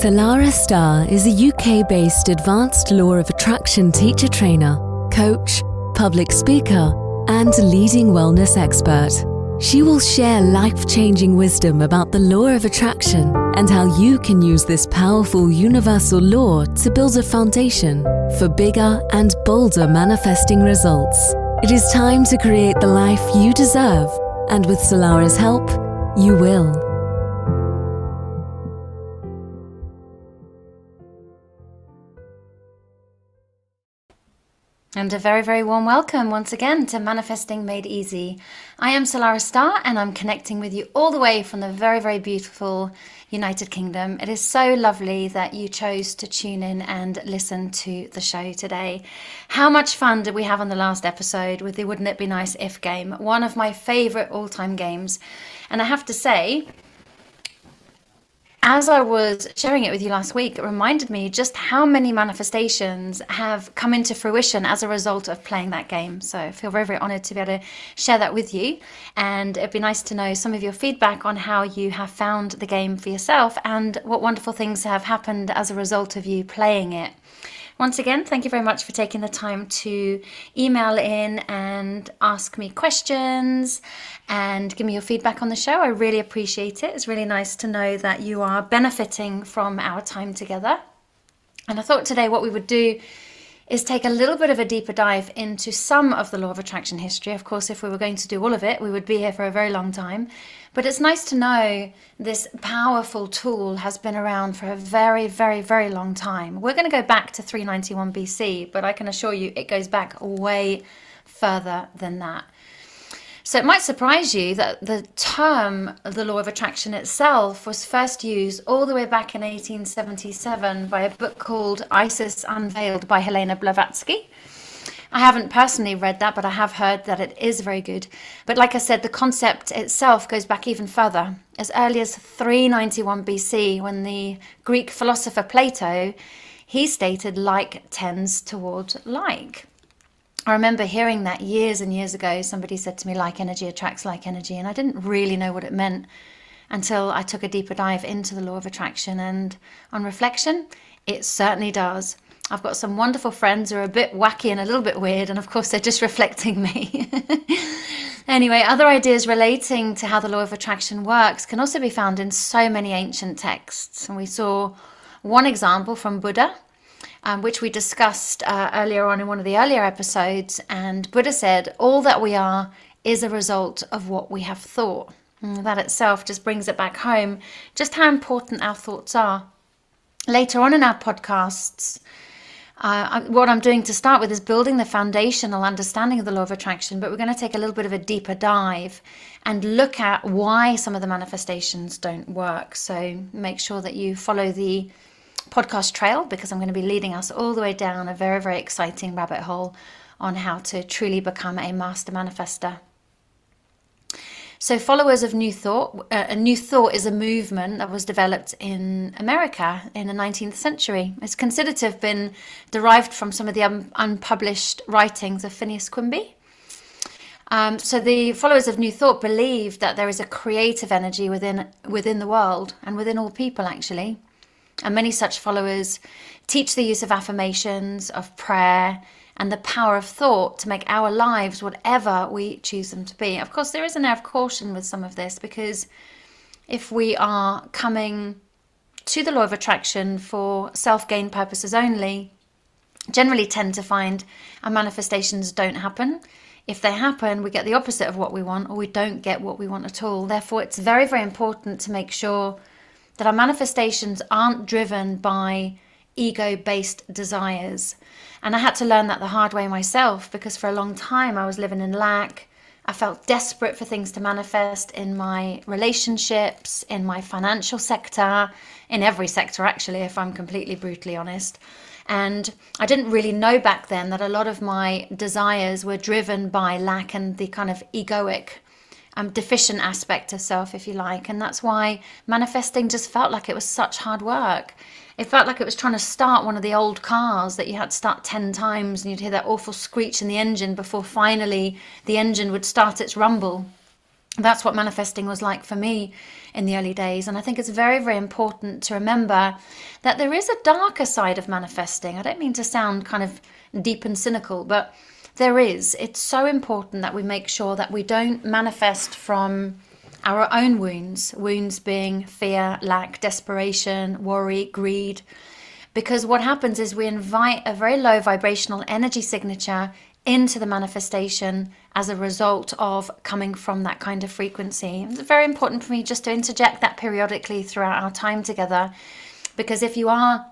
Salarah Starre is a UK based advanced law of attraction teacher trainer, coach, public speaker, and leading wellness expert. She will share life changing wisdom about the law of attraction and how you can use this powerful universal law to build a foundation for bigger and bolder manifesting results. It is time to create the life you deserve, and with Salarah's help, you will. And a very, very warm welcome once again to Manifesting Made Easy. I am Salarah Starre and I'm connecting with you all the way from the very, very beautiful United Kingdom. It is so lovely that you chose to tune in and listen to the show today. How much fun did we have on the last episode with the Wouldn't It Be Nice If game? One of my favourite all time games. And I have to say, as I was sharing it with you last week, it reminded me just how many manifestations have come into fruition as a result of playing that game. So I feel very, very honored to be able to share that with you. And it'd be nice to know some of your feedback on how you have found the game for yourself and what wonderful things have happened as a result of you playing it. Once again, thank you very much for taking the time to email in and ask me questions and give me your feedback on the show. I really appreciate it. It's really nice to know that you are benefiting from our time together. And I thought today what we would do is take a little bit of a deeper dive into some of the law of attraction history. Of course, if we were going to do all of it, we would be here for a very long time. But it's nice to know this powerful tool has been around for a very, very, very long time. We're going to go back to 391 BC, but I can assure you it goes back way further than that. So it might surprise you that the term the law of attraction itself was first used all the way back in 1877 by a book called Isis Unveiled by Helena Blavatsky. I haven't personally read that, but I have heard that it is very good. But like I said, the concept itself goes back even further, as early as 391 BC, when the Greek philosopher Plato he stated like tends toward like. I remember hearing that years and years ago. Somebody said to me, like energy attracts like energy. And I didn't really know what it meant until I took a deeper dive into the law of attraction. And on reflection, it certainly does. I've got some wonderful friends who are a bit wacky and a little bit weird. And of course, they're just reflecting me. anyway, other ideas relating to how the law of attraction works can also be found in so many ancient texts. And we saw one example from Buddha um, which we discussed uh, earlier on in one of the earlier episodes. And Buddha said, All that we are is a result of what we have thought. And that itself just brings it back home just how important our thoughts are. Later on in our podcasts, uh, what I'm doing to start with is building the foundational understanding of the law of attraction, but we're going to take a little bit of a deeper dive and look at why some of the manifestations don't work. So make sure that you follow the podcast trail because I'm going to be leading us all the way down a very, very exciting rabbit hole on how to truly become a master manifester. So, followers of New Thought, uh, a New Thought is a movement that was developed in America in the 19th century. It's considered to have been derived from some of the un- unpublished writings of Phineas Quimby. Um, so, the followers of New Thought believe that there is a creative energy within within the world and within all people, actually. And many such followers teach the use of affirmations, of prayer, and the power of thought to make our lives whatever we choose them to be. Of course, there is an air of caution with some of this because if we are coming to the law of attraction for self gain purposes only, generally tend to find our manifestations don't happen. If they happen, we get the opposite of what we want, or we don't get what we want at all. Therefore, it's very, very important to make sure that our manifestations aren't driven by ego based desires. And I had to learn that the hard way myself because for a long time I was living in lack. I felt desperate for things to manifest in my relationships, in my financial sector, in every sector, actually, if I'm completely brutally honest. And I didn't really know back then that a lot of my desires were driven by lack and the kind of egoic um, deficient aspect of self, if you like. And that's why manifesting just felt like it was such hard work. It felt like it was trying to start one of the old cars that you had to start 10 times and you'd hear that awful screech in the engine before finally the engine would start its rumble. That's what manifesting was like for me in the early days. And I think it's very, very important to remember that there is a darker side of manifesting. I don't mean to sound kind of deep and cynical, but there is. It's so important that we make sure that we don't manifest from our own wounds, wounds being fear, lack, desperation, worry, greed. Because what happens is we invite a very low vibrational energy signature into the manifestation as a result of coming from that kind of frequency. It's very important for me just to interject that periodically throughout our time together because if you are,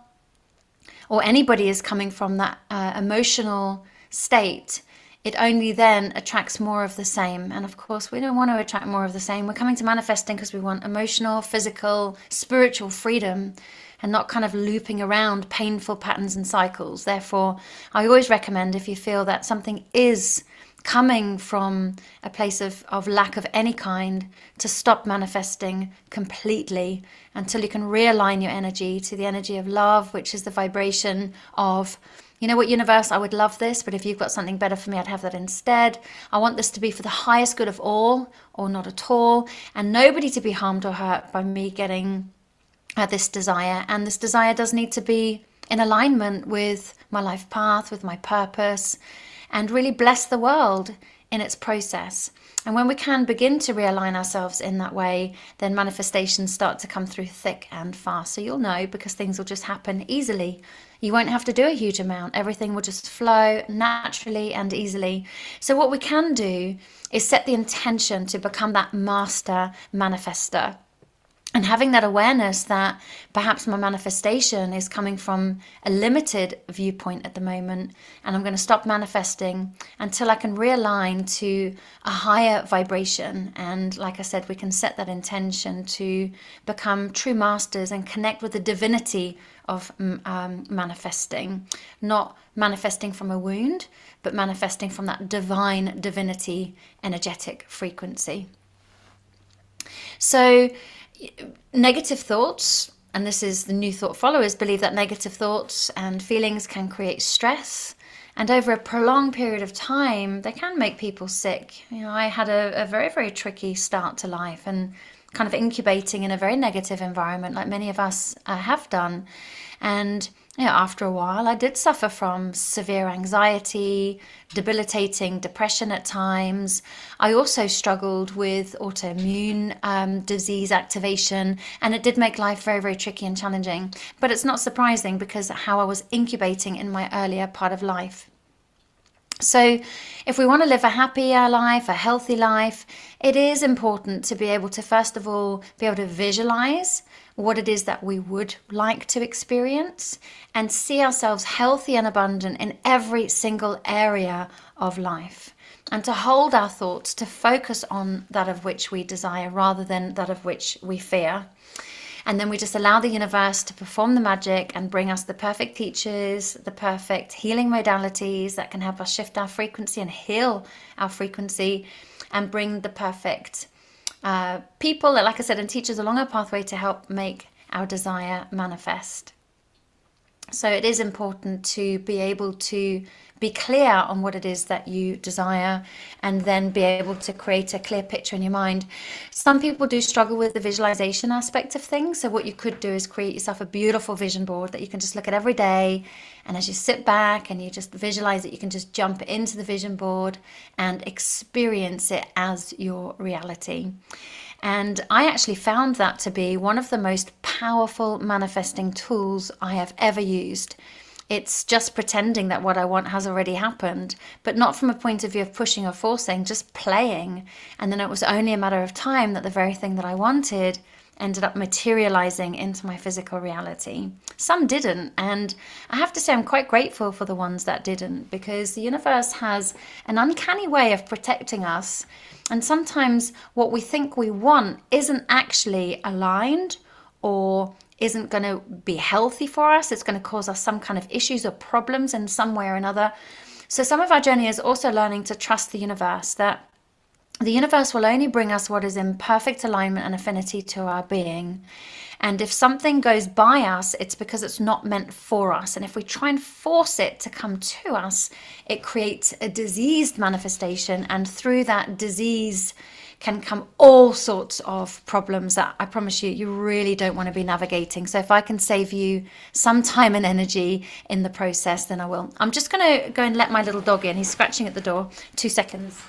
or anybody is coming from that uh, emotional state, it only then attracts more of the same. And of course, we don't want to attract more of the same. We're coming to manifesting because we want emotional, physical, spiritual freedom and not kind of looping around painful patterns and cycles. Therefore, I always recommend if you feel that something is coming from a place of, of lack of any kind to stop manifesting completely until you can realign your energy to the energy of love, which is the vibration of you know what, universe, I would love this, but if you've got something better for me, I'd have that instead. I want this to be for the highest good of all or not at all, and nobody to be harmed or hurt by me getting uh, this desire. And this desire does need to be in alignment with my life path, with my purpose, and really bless the world in its process. And when we can begin to realign ourselves in that way, then manifestations start to come through thick and fast. So you'll know because things will just happen easily. You won't have to do a huge amount. Everything will just flow naturally and easily. So, what we can do is set the intention to become that master manifester and having that awareness that perhaps my manifestation is coming from a limited viewpoint at the moment and i'm going to stop manifesting until i can realign to a higher vibration. And like i said we can set that intention to become true masters and connect with the divinity of mm, um, manifesting. Not manifesting from a wound but manifesting from that divine divinity energetic frequency. So negative thoughts, and this is the new thought followers, believe that negative thoughts and feelings can create stress. And over a prolonged period of time, they can make people sick. You know, I had a, a very, very tricky start to life and kind of incubating in a very negative environment, like many of us uh, have done. And after a while, I did suffer from severe anxiety, debilitating depression at times. I also struggled with autoimmune um, disease activation, and it did make life very, very tricky and challenging. But it's not surprising because how I was incubating in my earlier part of life. So, if we want to live a happier life, a healthy life, it is important to be able to, first of all, be able to visualize what it is that we would like to experience and see ourselves healthy and abundant in every single area of life. And to hold our thoughts to focus on that of which we desire rather than that of which we fear. And then we just allow the universe to perform the magic and bring us the perfect teachers, the perfect healing modalities that can help us shift our frequency and heal our frequency and bring the perfect uh, people, like I said, and teachers along our pathway to help make our desire manifest. So it is important to be able to be clear on what it is that you desire and then be able to create a clear picture in your mind. Some people do struggle with the visualization aspect of things. So, what you could do is create yourself a beautiful vision board that you can just look at every day. And as you sit back and you just visualize it, you can just jump into the vision board and experience it as your reality. And I actually found that to be one of the most powerful manifesting tools I have ever used. It's just pretending that what I want has already happened, but not from a point of view of pushing or forcing, just playing. And then it was only a matter of time that the very thing that I wanted ended up materializing into my physical reality. Some didn't, and I have to say I'm quite grateful for the ones that didn't because the universe has an uncanny way of protecting us and sometimes what we think we want isn't actually aligned or isn't going to be healthy for us. It's going to cause us some kind of issues or problems in some way or another. So, some of our journey is also learning to trust the universe that the universe will only bring us what is in perfect alignment and affinity to our being. And if something goes by us, it's because it's not meant for us. And if we try and force it to come to us, it creates a diseased manifestation. And through that disease can come all sorts of problems that I promise you, you really don't want to be navigating. So if I can save you some time and energy in the process, then I will. I'm just going to go and let my little dog in. He's scratching at the door. Two seconds.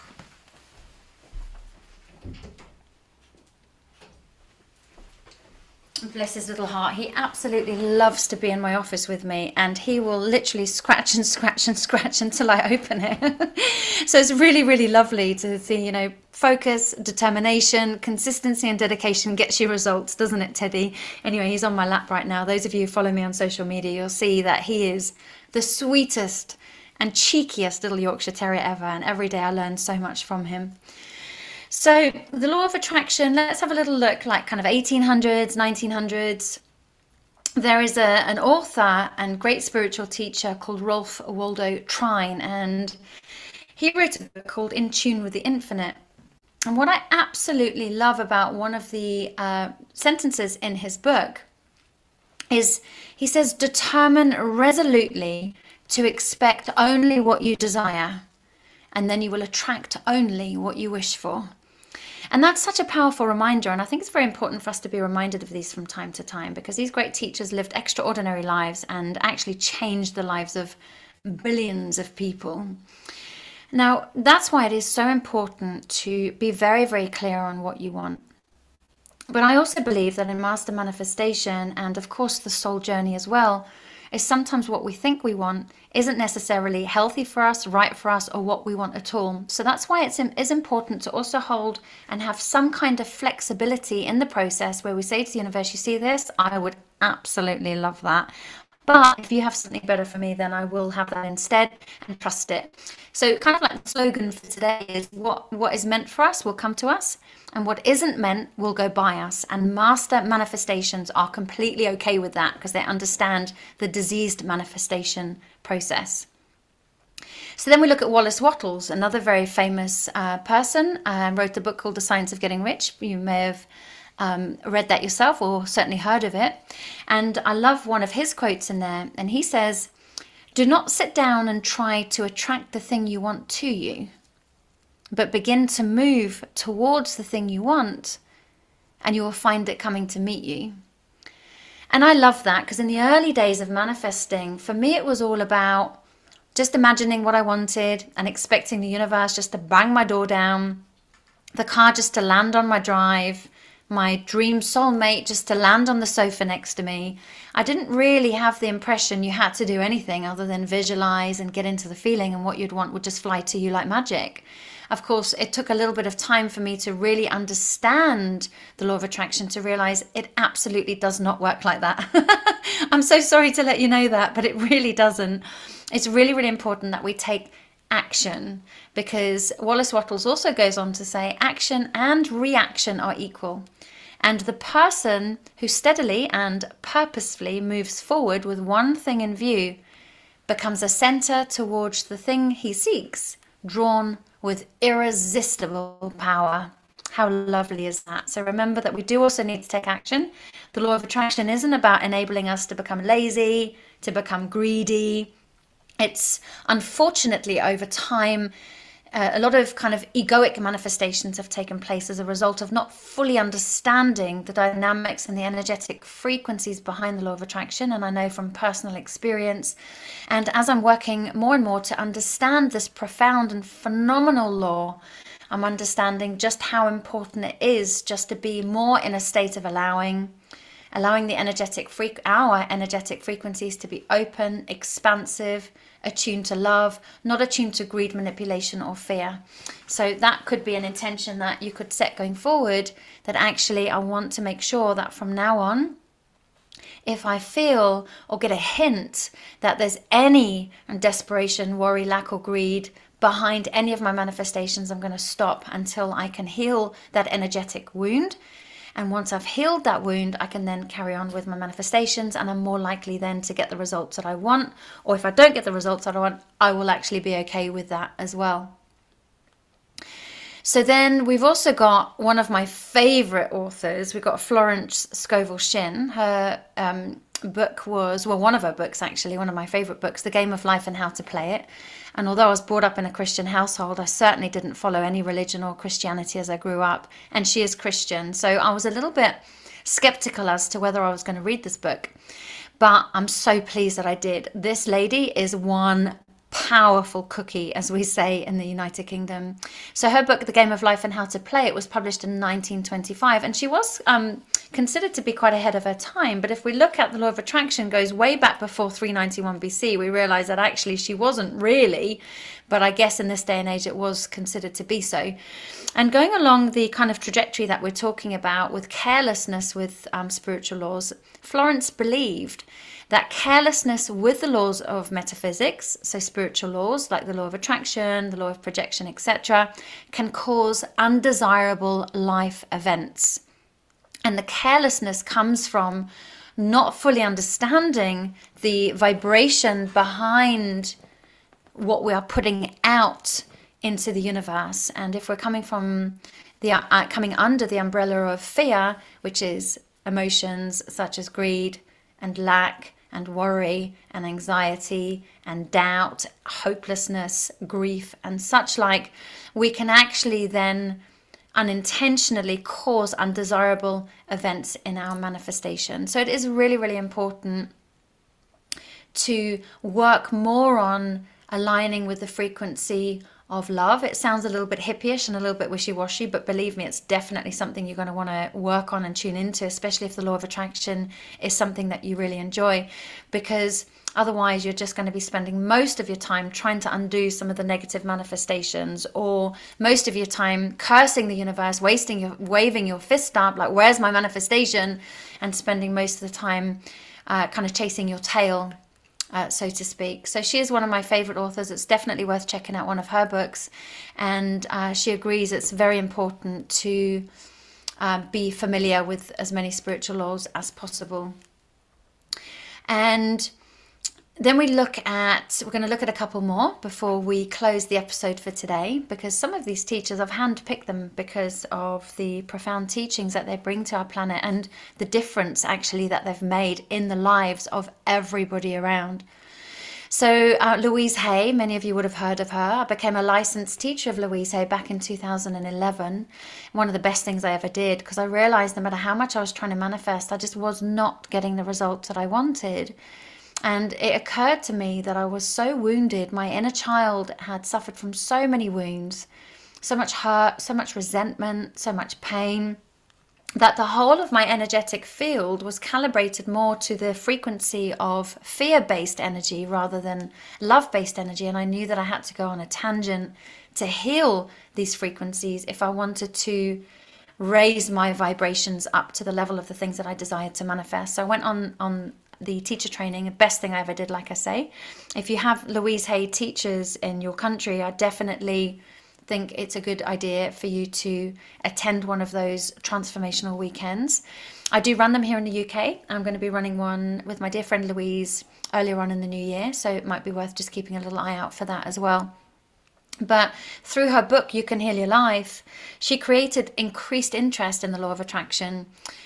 Bless his little heart. He absolutely loves to be in my office with me, and he will literally scratch and scratch and scratch until I open it. so it's really, really lovely to see, you know, focus, determination, consistency, and dedication gets you results, doesn't it, Teddy? Anyway, he's on my lap right now. Those of you who follow me on social media, you'll see that he is the sweetest and cheekiest little Yorkshire Terrier ever, and every day I learn so much from him. So, the law of attraction, let's have a little look like kind of 1800s, 1900s. There is a, an author and great spiritual teacher called Ralph Waldo Trine, and he wrote a book called In Tune with the Infinite. And what I absolutely love about one of the uh, sentences in his book is he says, Determine resolutely to expect only what you desire, and then you will attract only what you wish for. And that's such a powerful reminder. And I think it's very important for us to be reminded of these from time to time because these great teachers lived extraordinary lives and actually changed the lives of billions of people. Now, that's why it is so important to be very, very clear on what you want. But I also believe that in master manifestation and, of course, the soul journey as well, is sometimes what we think we want isn't necessarily healthy for us, right for us, or what we want at all. So that's why it's is important to also hold and have some kind of flexibility in the process where we say to the universe, "You see this? I would absolutely love that." But if you have something better for me, then I will have that instead and trust it. So, kind of like the slogan for today is what, what is meant for us will come to us, and what isn't meant will go by us. And master manifestations are completely okay with that because they understand the diseased manifestation process. So then we look at Wallace Wattles, another very famous uh, person, uh, wrote the book called The Science of Getting Rich. You may have um, read that yourself or certainly heard of it. And I love one of his quotes in there. And he says, Do not sit down and try to attract the thing you want to you, but begin to move towards the thing you want, and you will find it coming to meet you. And I love that because in the early days of manifesting, for me, it was all about just imagining what I wanted and expecting the universe just to bang my door down, the car just to land on my drive, my dream soulmate just to land on the sofa next to me. I didn't really have the impression you had to do anything other than visualize and get into the feeling, and what you'd want would just fly to you like magic. Of course, it took a little bit of time for me to really understand the law of attraction to realize it absolutely does not work like that. I'm so sorry to let you know that, but it really doesn't. It's really, really important that we take action because Wallace Wattles also goes on to say action and reaction are equal. And the person who steadily and purposefully moves forward with one thing in view becomes a center towards the thing he seeks, drawn with irresistible power. How lovely is that? So remember that we do also need to take action. The law of attraction isn't about enabling us to become lazy, to become greedy, it's unfortunately over time, uh, a lot of kind of egoic manifestations have taken place as a result of not fully understanding the dynamics and the energetic frequencies behind the law of attraction. And I know from personal experience, and as I'm working more and more to understand this profound and phenomenal law, I'm understanding just how important it is just to be more in a state of allowing, allowing the energetic our energetic frequencies to be open, expansive attuned to love, not attuned to greed, manipulation, or fear. So that could be an intention that you could set going forward that actually I want to make sure that from now on, if I feel or get a hint that there's any desperation, worry, lack, or greed behind any of my manifestations, I'm going to stop until I can heal that energetic wound and once I've healed that wound, I can then carry on with my manifestations and I'm more likely then to get the results that I want. Or if I don't get the results that I want, I will actually be okay with that as well. So then we've also got one of my favorite authors. We've got Florence Scovel Shinn. Her um, book was, well, one of her books actually, one of my favorite books, The Game of Life and How to Play It. And although I was brought up in a Christian household, I certainly didn't follow any religion or Christianity as I grew up. And she is Christian. So I was a little bit skeptical as to whether I was going to read this book. But I'm so pleased that I did. This lady is one powerful cookie, as we say in the United Kingdom. So her book, The Game of Life and How to Play It, was published in 1925, and she was um, considered to be quite ahead of her time. But if we look at the law of attraction, goes way back before 391 BC, we realise that actually she wasn't really, but I guess in this day and age it was considered to be so. And going along the kind of trajectory that we're talking about with carelessness with um, spiritual laws, Florence believed that carelessness with the laws of metaphysics, so spiritual laws like the law of attraction, the law of projection, etc., can cause undesirable life events. And the carelessness comes from not fully understanding the vibration behind what we are putting out into the universe. And if we're coming from the uh, coming under the umbrella of fear, which is emotions such as greed and lack and worry and anxiety and doubt, hopelessness, grief, and such like, we can actually then unintentionally cause undesirable events in our manifestation. So it is really, really important to work more on aligning with the frequency of love. It sounds a little bit hippyish and a little bit wishy washy, but believe me, it's definitely something you're going to want to work on and tune into, especially if the law of attraction is something that you really enjoy, because otherwise you're just going to be spending most of your time trying to undo some of the negative manifestations or most of your time cursing the universe wasting your waving your fist up like where's my manifestation and spending most of the time uh, kind of chasing your tail uh, so to speak. So she is one of my favorite authors. It's definitely worth checking out one of her books. And uh, she agrees it's very important to uh, be familiar with as many spiritual laws as possible. And then we look at, we're going to look at a couple more before we close the episode for today, because some of these teachers, I've handpicked them because of the profound teachings that they bring to our planet and the difference actually that they've made in the lives of everybody around. So, uh, Louise Hay, many of you would have heard of her. I became a licensed teacher of Louise Hay back in 2011. One of the best things I ever did because I realized no matter how much I was trying to manifest, I just was not getting the results that I wanted. And it occurred to me that I was so wounded. My inner child had suffered from so many wounds, so much hurt, so much resentment, so much pain, that the whole of my energetic field was calibrated more to the frequency of fear based energy rather than love based energy. And I knew that I had to go on a tangent to heal these frequencies if I wanted to raise my vibrations up to the level of the things that I desired to manifest. So I went on on the teacher training, the best thing I ever did, like I say. If you have Louise Hay teachers in your country, I definitely think it's a good idea for you to attend one of those transformational weekends. I do run them here in the UK. I'm going to be running one with my dear friend Louise earlier on in the new year, so it might be worth just keeping a little eye out for that as well. But through her book, You Can Heal Your Life, she created increased interest in the law of attraction.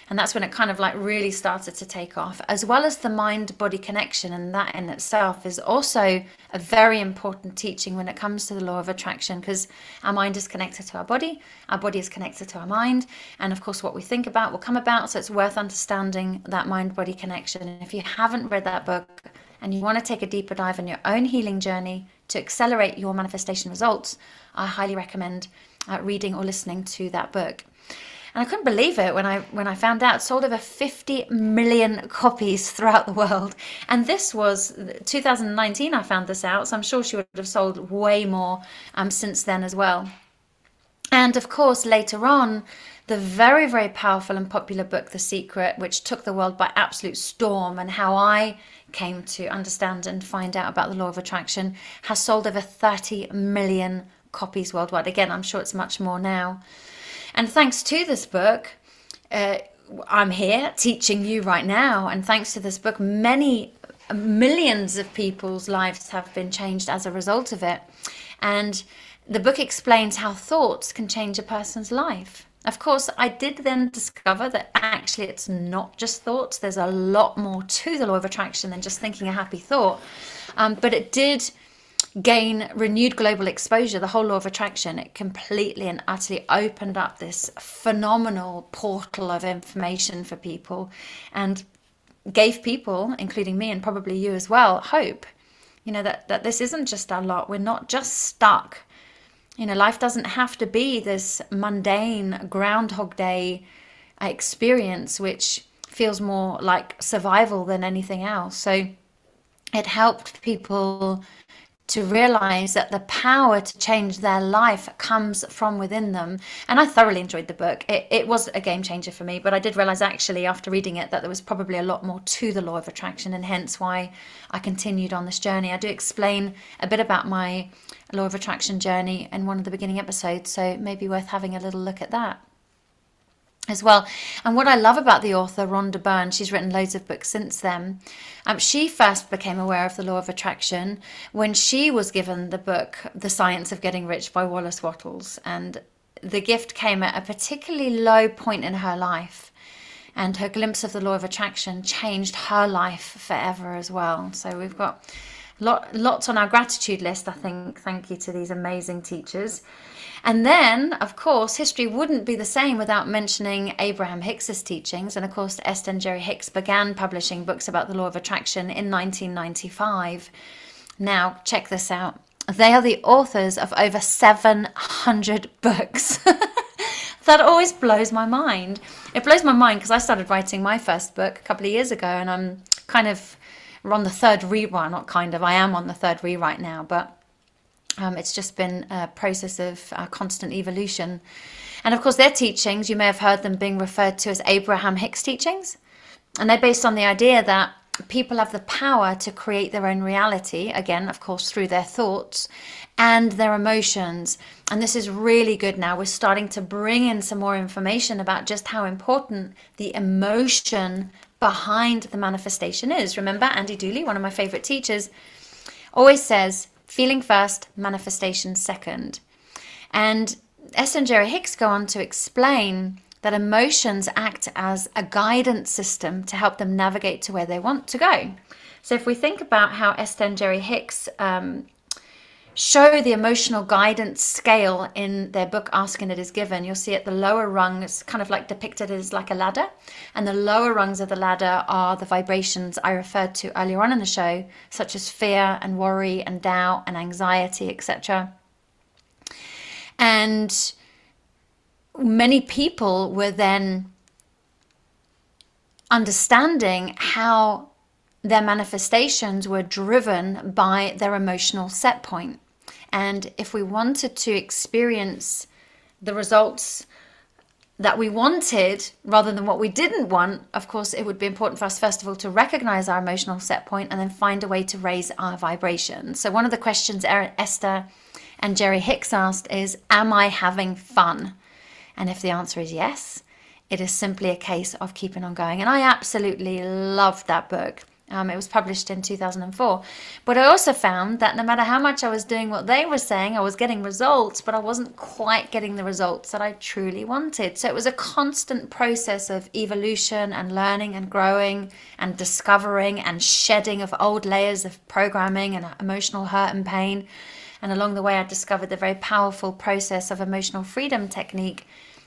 And that's when it kind of like really started to take off, as well as the mind body connection. And that in itself is also a very important teaching when it comes to the law of attraction, because our mind is connected to our body, our body is connected to our mind. And of course, what we think about will come about. So it's worth understanding that mind body connection. And if you haven't read that book, and you want to take a deeper dive in your own healing journey, to accelerate your manifestation results, I highly recommend uh, reading or listening to that book. And I couldn't believe it when I when I found out sold over 50 million copies throughout the world. And this was 2019 I found this out, so I'm sure she would have sold way more um, since then as well. And of course, later on, the very, very powerful and popular book, The Secret, which took the world by absolute storm, and how I came to understand and find out about the law of attraction, has sold over 30 million copies worldwide. Again, I'm sure it's much more now. And thanks to this book, uh, I'm here teaching you right now. And thanks to this book, many millions of people's lives have been changed as a result of it. And the book explains how thoughts can change a person's life. Of course, I did then discover that actually it's not just thoughts. There's a lot more to the law of attraction than just thinking a happy thought. Um, but it did gain renewed global exposure, the whole law of attraction, it completely and utterly opened up this phenomenal portal of information for people and gave people, including me and probably you as well, hope. You know, that, that this isn't just our lot. We're not just stuck. You know, life doesn't have to be this mundane Groundhog Day experience, which feels more like survival than anything else. So it helped people to realize that the power to change their life comes from within them. And I thoroughly enjoyed the book. It, it, was a game changer for me, but I did realize actually after reading it that there was probably a lot more to the law of attraction, and hence why I continued on this journey. I do explain a bit about my law of attraction journey in one of the beginning episodes, so it may be worth having a little look at that as well. And what I love about the author, Rhonda Byrne, she's written loads of books since then. Um, she first became aware of the law of attraction when she was given the book, The Science of Getting Rich by Wallace Wattles. And the gift came at a particularly low point in her life. And her glimpse of the law of attraction changed her life forever as well. So we've got lot, lots on our gratitude list, I think. Thank you to these amazing teachers. And then, of course, history wouldn't be the same without mentioning Abraham Hicks's teachings. And of course, Esther and Jerry Hicks began publishing books about the law of attraction in 1995. Now, check this out. They are the authors of over 700 books. that always blows my mind. It blows my mind because I started writing my first book a couple of years ago and I'm kind of on the third rewrite, not kind of, I am on the third rewrite now, but um, it's just been a process of uh, constant evolution. And of course, their teachings, you may have heard them being referred to as Abraham Hicks teachings. And they're based on the idea that people have the power to create their own reality, again, of course, through their thoughts and their emotions. And this is really good now. We're starting to bring in some more information about just how important the emotion behind the manifestation is. Remember, Andy Dooley, one of my favorite teachers, always says feeling first, manifestation second. And Esther and Jerry Hicks go on to explain that emotions act as a guidance system to help them navigate to where they want to go. So if we think about how Esther and Jerry Hicks um, show the emotional guidance scale in their book Ask and It Is Given. You'll see at the lower rung, it's kind of like depicted as like a ladder. And the lower rungs of the ladder are the vibrations I referred to earlier on in the show, such as fear and worry and doubt and anxiety, etc. And many people were then understanding how their manifestations were driven by their emotional set point. And if we wanted to experience the results that we wanted rather than what we didn't want, of course, it would be important for us, first of all, to recognize our emotional set point and then find a way to raise our vibration. So, one of the questions er-, Esther and Jerry Hicks asked is Am I having fun? And if the answer is yes, it is simply a case of keeping on going. And I absolutely loved that book. Um, it was published in 2004. But I also found that no matter how much I was doing what they were saying, I was getting results, but I wasn't quite getting the results that I truly wanted. So it was a constant process of evolution and learning and growing and discovering and shedding of old layers of programming and emotional hurt and pain. And along the way, I discovered the very powerful process of emotional freedom technique,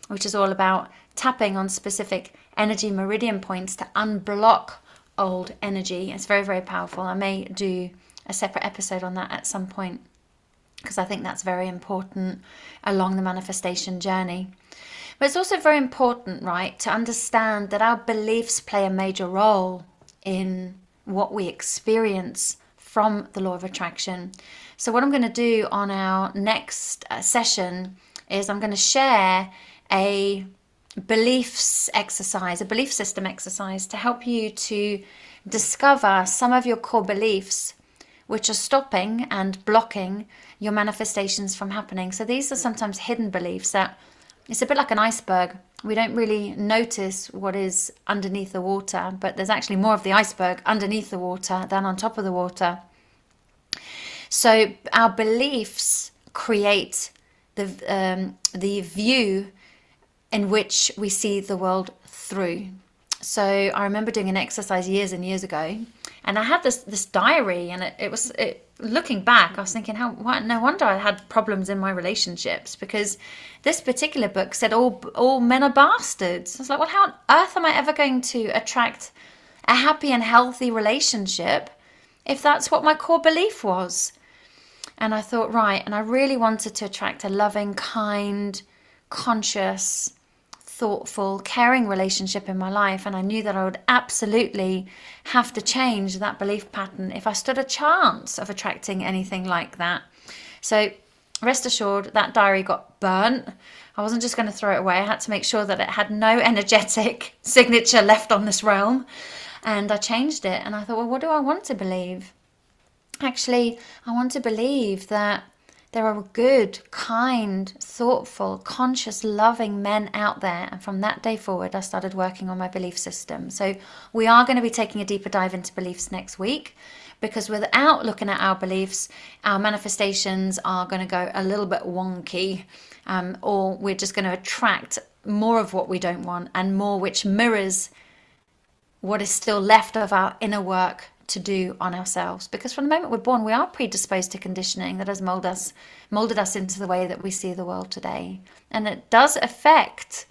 which is all about tapping on specific energy meridian points to unblock old energy. It's very, very powerful. I may do a separate episode on that at some point because I think that's very important along the manifestation journey. But it's also very important, right, to understand that our beliefs play a major role in what we experience from the law of attraction. So, what I'm going to do on our next uh, session is I'm going to share a beliefs exercise, a belief system exercise to help you to discover some of your core beliefs which are stopping and blocking your manifestations from happening. So these are sometimes hidden beliefs that it's a bit like an iceberg. We don't really notice what is underneath the water, but there's actually more of the iceberg underneath the water than on top of the water. So our beliefs create the um, the view in which we see the world through. So I remember doing an exercise years and years ago, and I had this this diary, and it, it was it, looking back, I was thinking, how no wonder I had problems in my relationships because this particular book said all all men are bastards. I was like, well, how on earth am I ever going to attract a happy and healthy relationship if that's what my core belief was? And I thought, right, and I really wanted to attract a loving, kind, conscious, thoughtful, caring relationship in my life. And I knew that I would absolutely have to change that belief pattern if I stood a chance of attracting anything like that. So, rest assured, that diary got burnt. I wasn't just going to throw it away. I had to make sure that it had no energetic signature left on this realm. And I changed it. And I thought, well, what do I want to believe? Actually, I want to believe that there are good, kind, thoughtful, conscious, loving men out there. And from that day forward, I started working on my belief system. So, we are going to be taking a deeper dive into beliefs next week because without looking at our beliefs, our manifestations are going to go a little bit wonky, um, or we're just going to attract more of what we don't want and more which mirrors what is still left of our inner work to do on ourselves. Because from the moment we're born we are predisposed to conditioning that has molded us molded us into the way that we see the world today. And it does affect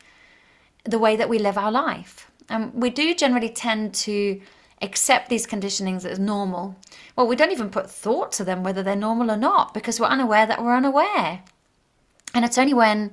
the way that we live our life. And we do generally tend to accept these conditionings as normal. Well we don't even put thought to them whether they're normal or not because we're unaware that we're unaware. And it's only when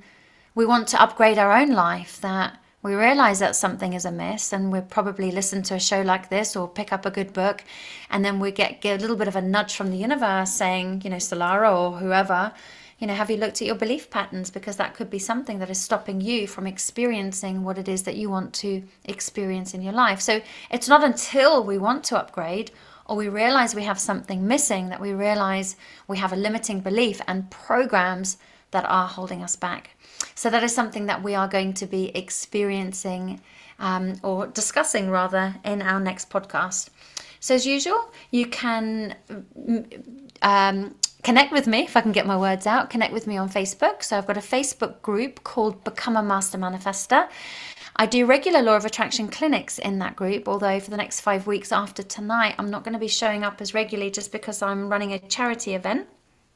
we want to upgrade our own life that we realize that something is amiss and we probably listen to a show like this or pick up a good book and then we get, get a little bit of a nudge from the universe saying you know Salarah or whoever you know have you looked at your belief patterns? Because that could be something that is stopping you from experiencing what it is that you want to experience in your life. So it's not until we want to upgrade or we realize we have something missing that we realize we have a limiting belief and programs that are holding us back so that is something that we are going to be experiencing um, or discussing rather in our next podcast. So, as usual, you can um, connect with me if I can get my words out. Connect with me on Facebook. So, I've got a Facebook group called Become a Master Manifester. I do regular law of attraction clinics in that group, although for the next five weeks after tonight, I'm not going to be showing up as regularly just because I'm running a charity event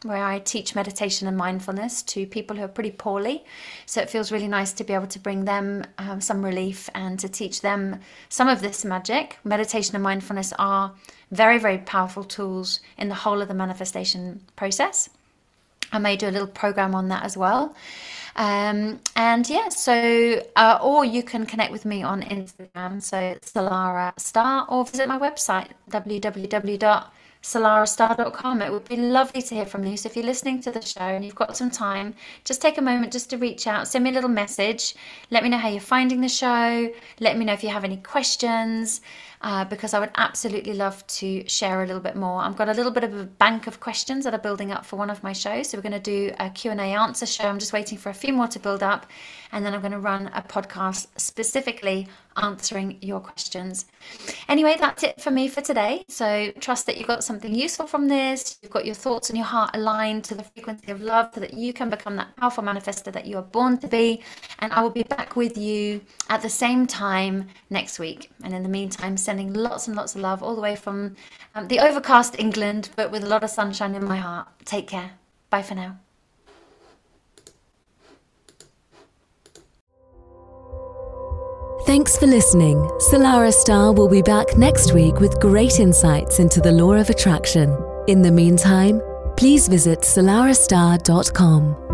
where I teach meditation and mindfulness to people who are pretty poorly. So it feels really nice to be able to bring them um, some relief and to teach them some of this magic. Meditation and mindfulness are very, very powerful tools in the whole of the manifestation process. I may do a little program on that as well. Um, and yeah, so, uh, or you can connect with me on Instagram, so it's Salarah Starre, or visit my website, www solarastar.com. It would be lovely to hear from you. So if you're listening to the show and you've got some time, just take a moment just to reach out, send me a little message. Let me know how you're finding the show. Let me know if you have any questions uh, because I would absolutely love to share a little bit more. I've got a little bit of a bank of questions that are building up for one of my shows. So we're going to do a Q&A answer show. I'm just waiting for a few more to build up. And then I'm going to run a podcast specifically answering your questions. Anyway, that's it for me for today. So trust that you got something useful from this. You've got your thoughts and your heart aligned to the frequency of love so that you can become that powerful manifester that you are born to be. And I will be back with you at the same time next week. And in the meantime, sending lots and lots of love all the way from um, the overcast England, but with a lot of sunshine in my heart. Take care. Bye for now. Thanks for listening. Salarah Starre will be back next week with great insights into the law of attraction. In the meantime, please visit solarastar.com.